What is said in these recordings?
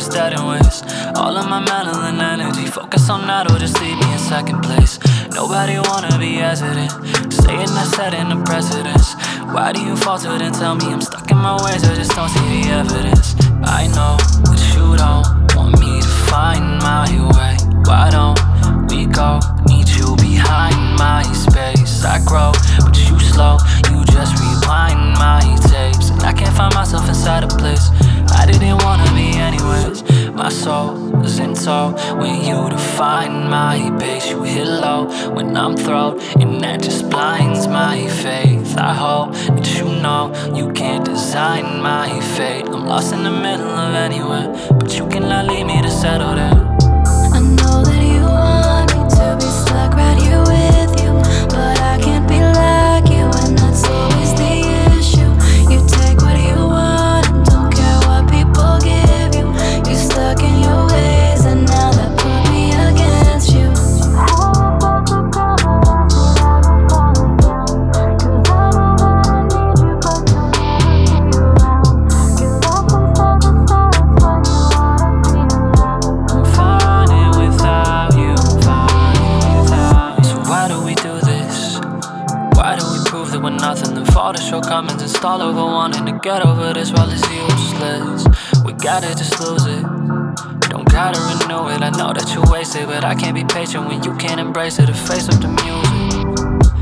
setting waste. All of my melanin energy, focus on that or just leave me in second place. Nobody wanna be hesitant, staying that setting the precedence. Why do you falter and tell me I'm stuck in my ways? I just don't see the evidence. I know that you don't want me to find my way. Why don't we go? Need you behind my space. I grow, but you slow. You just rewind my tapes, and I can't tow when you define my pace. You hit low when I'm thrown, and that just blinds my faith. I hope that you know you can't design my fate. I'm lost in the middle of anywhere, but you cannot leave me to settle there. We're nothing? Then fall to shortcomings and stall over wanting to get over this while it's useless. We gotta just lose it. Don't gotta renew it. I know that you're wasted, but I can't be patient when you can't embrace it. The face of the music.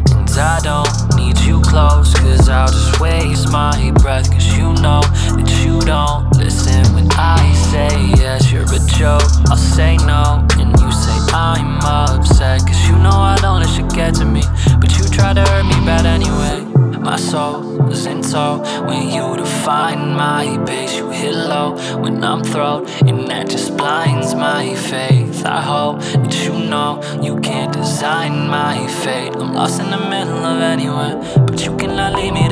And I don't need you close, cause I'll just waste my breath. Cause you know that you don't listen when I say yes, you're a joke. I'll say My soul is in tow when you define my base, You hit low when I'm thrown, and that just blinds my faith. I hope that you know you can't design my fate. I'm lost in the middle of anywhere, but you cannot leave me